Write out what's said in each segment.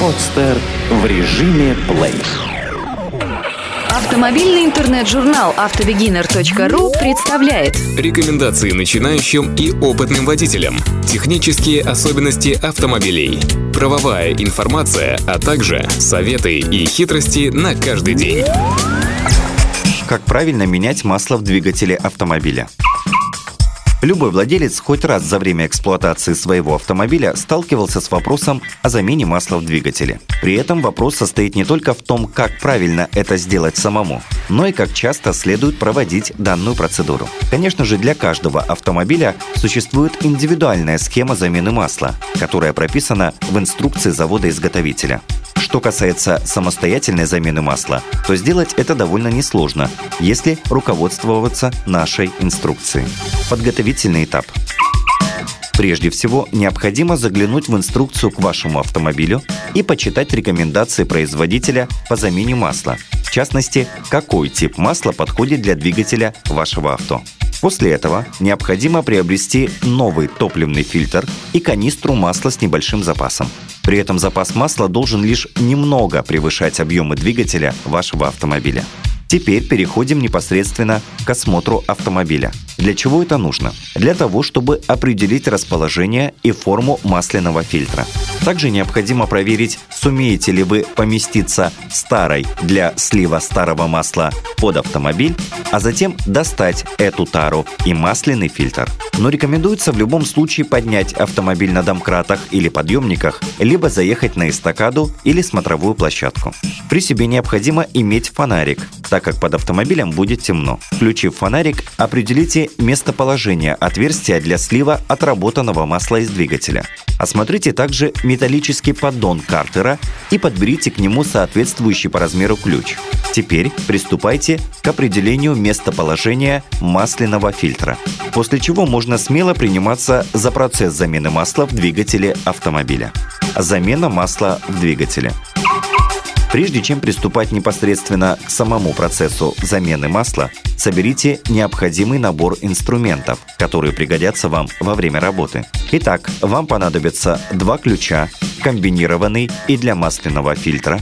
Подстер в режиме плей. Автомобильный интернет-журнал автобегинер.ру представляет Рекомендации начинающим и опытным водителям. Технические особенности автомобилей. Правовая информация, а также советы и хитрости на каждый день. Как правильно менять масло в двигателе автомобиля? Любой владелец хоть раз за время эксплуатации своего автомобиля сталкивался с вопросом о замене масла в двигателе. При этом вопрос состоит не только в том, как правильно это сделать самому, но и как часто следует проводить данную процедуру. Конечно же, для каждого автомобиля существует индивидуальная схема замены масла, которая прописана в инструкции завода-изготовителя. Что касается самостоятельной замены масла, то сделать это довольно несложно, если руководствоваться нашей инструкцией. Подготовительный этап. Прежде всего, необходимо заглянуть в инструкцию к вашему автомобилю и почитать рекомендации производителя по замене масла. В частности, какой тип масла подходит для двигателя вашего авто. После этого необходимо приобрести новый топливный фильтр и канистру масла с небольшим запасом. При этом запас масла должен лишь немного превышать объемы двигателя вашего автомобиля. Теперь переходим непосредственно к осмотру автомобиля. Для чего это нужно? Для того, чтобы определить расположение и форму масляного фильтра. Также необходимо проверить, сумеете ли вы поместиться старой для слива старого масла под автомобиль, а затем достать эту тару и масляный фильтр. Но рекомендуется в любом случае поднять автомобиль на домкратах или подъемниках, либо заехать на эстакаду или смотровую площадку. При себе необходимо иметь фонарик, так как под автомобилем будет темно. Включив фонарик, определите местоположение отверстия для слива отработанного масла из двигателя. Осмотрите также металлический поддон картера и подберите к нему соответствующий по размеру ключ. Теперь приступайте к определению местоположения масляного фильтра, после чего можно смело приниматься за процесс замены масла в двигателе автомобиля. Замена масла в двигателе. Прежде чем приступать непосредственно к самому процессу замены масла, соберите необходимый набор инструментов, которые пригодятся вам во время работы. Итак, вам понадобятся два ключа, комбинированный и для масляного фильтра,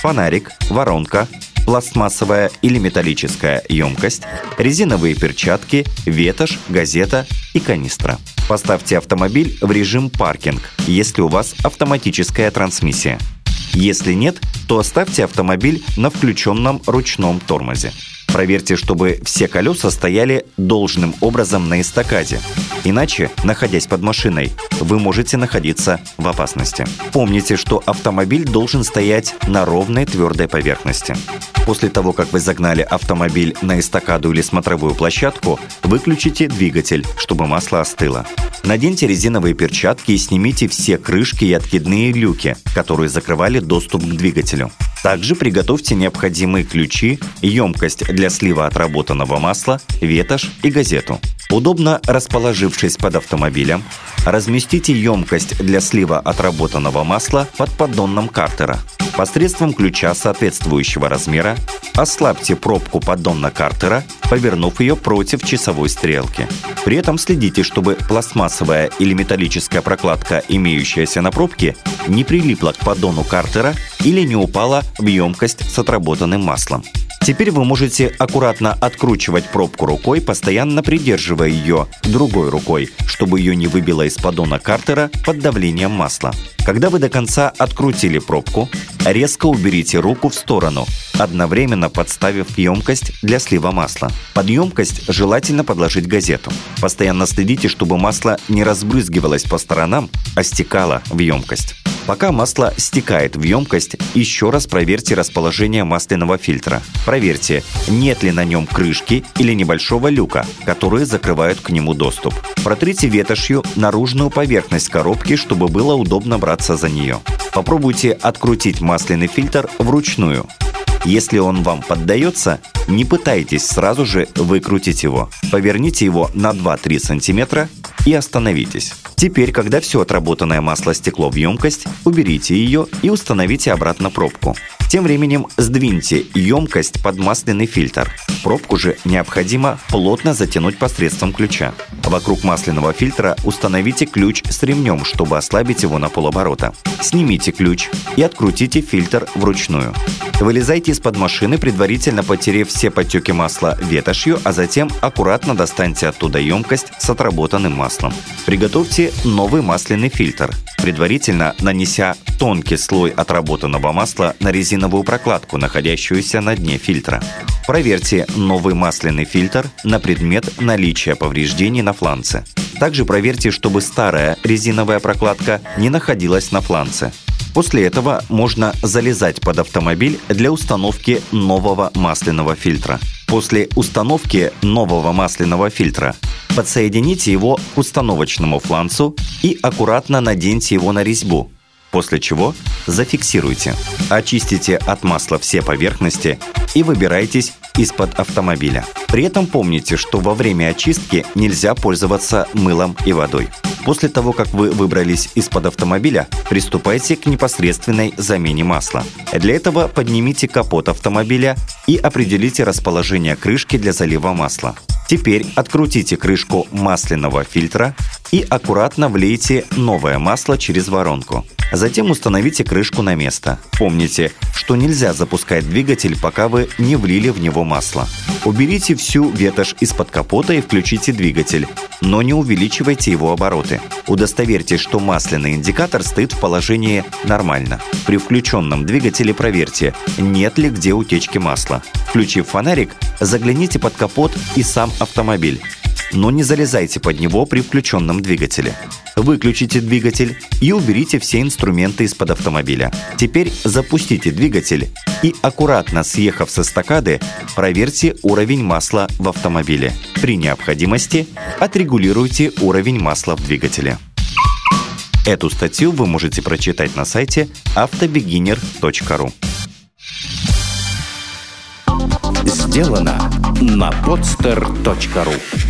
фонарик, воронка, пластмассовая или металлическая емкость, резиновые перчатки, ветошь, газета и канистра. Поставьте автомобиль в режим паркинг, если у вас автоматическая трансмиссия. Если нет, то оставьте автомобиль на включенном ручном тормозе. Проверьте, чтобы все колеса стояли должным образом на эстакаде. Иначе, находясь под машиной, вы можете находиться в опасности. Помните, что автомобиль должен стоять на ровной твердой поверхности. После того, как вы загнали автомобиль на эстакаду или смотровую площадку, выключите двигатель, чтобы масло остыло. Наденьте резиновые перчатки и снимите все крышки и откидные люки, которые закрывали доступ к двигателю. Также приготовьте необходимые ключи, емкость для слива отработанного масла, ветошь и газету. Удобно расположившись под автомобилем, разместите емкость для слива отработанного масла под поддоном картера. Посредством ключа соответствующего размера ослабьте пробку поддона картера, повернув ее против часовой стрелки. При этом следите, чтобы пластмассовая или металлическая прокладка, имеющаяся на пробке, не прилипла к поддону картера или не упала в емкость с отработанным маслом. Теперь вы можете аккуратно откручивать пробку рукой, постоянно придерживая ее другой рукой, чтобы ее не выбило из поддона картера под давлением масла. Когда вы до конца открутили пробку, резко уберите руку в сторону, одновременно подставив емкость для слива масла. Под емкость желательно подложить газету. Постоянно следите, чтобы масло не разбрызгивалось по сторонам, а стекало в емкость. Пока масло стекает в емкость, еще раз проверьте расположение масляного фильтра. Проверьте, нет ли на нем крышки или небольшого люка, которые закрывают к нему доступ. Протрите ветошью наружную поверхность коробки, чтобы было удобно браться за нее. Попробуйте открутить масляный фильтр вручную. Если он вам поддается, не пытайтесь сразу же выкрутить его. Поверните его на 2-3 см и остановитесь. Теперь, когда все отработанное масло стекло в емкость, уберите ее и установите обратно пробку. Тем временем сдвиньте емкость под масляный фильтр. Пробку же необходимо плотно затянуть посредством ключа. Вокруг масляного фильтра установите ключ с ремнем, чтобы ослабить его на полоборота. Снимите ключ и открутите фильтр вручную. Вылезайте из-под машины, предварительно потерев все потеки масла ветошью, а затем аккуратно достаньте оттуда емкость с отработанным маслом. Приготовьте новый масляный фильтр, предварительно нанеся тонкий слой отработанного масла на резиновую прокладку, находящуюся на дне фильтра. Проверьте новый масляный фильтр на предмет наличия повреждений на фланце. Также проверьте, чтобы старая резиновая прокладка не находилась на фланце. После этого можно залезать под автомобиль для установки нового масляного фильтра. После установки нового масляного фильтра подсоедините его к установочному фланцу и аккуратно наденьте его на резьбу, после чего зафиксируйте. Очистите от масла все поверхности и выбирайтесь из-под автомобиля. При этом помните, что во время очистки нельзя пользоваться мылом и водой. После того, как вы выбрались из-под автомобиля, приступайте к непосредственной замене масла. Для этого поднимите капот автомобиля и определите расположение крышки для залива масла. Теперь открутите крышку масляного фильтра и аккуратно влейте новое масло через воронку. Затем установите крышку на место. Помните, что нельзя запускать двигатель, пока вы не влили в него масло. Уберите всю ветошь из-под капота и включите двигатель, но не увеличивайте его обороты. Удостоверьтесь, что масляный индикатор стоит в положении «нормально». При включенном двигателе проверьте, нет ли где утечки масла. Включив фонарик, загляните под капот и сам автомобиль но не залезайте под него при включенном двигателе. Выключите двигатель и уберите все инструменты из-под автомобиля. Теперь запустите двигатель и, аккуратно съехав со стакады, проверьте уровень масла в автомобиле. При необходимости отрегулируйте уровень масла в двигателе. Эту статью вы можете прочитать на сайте автобегинер.ру. Сделано на podster.ru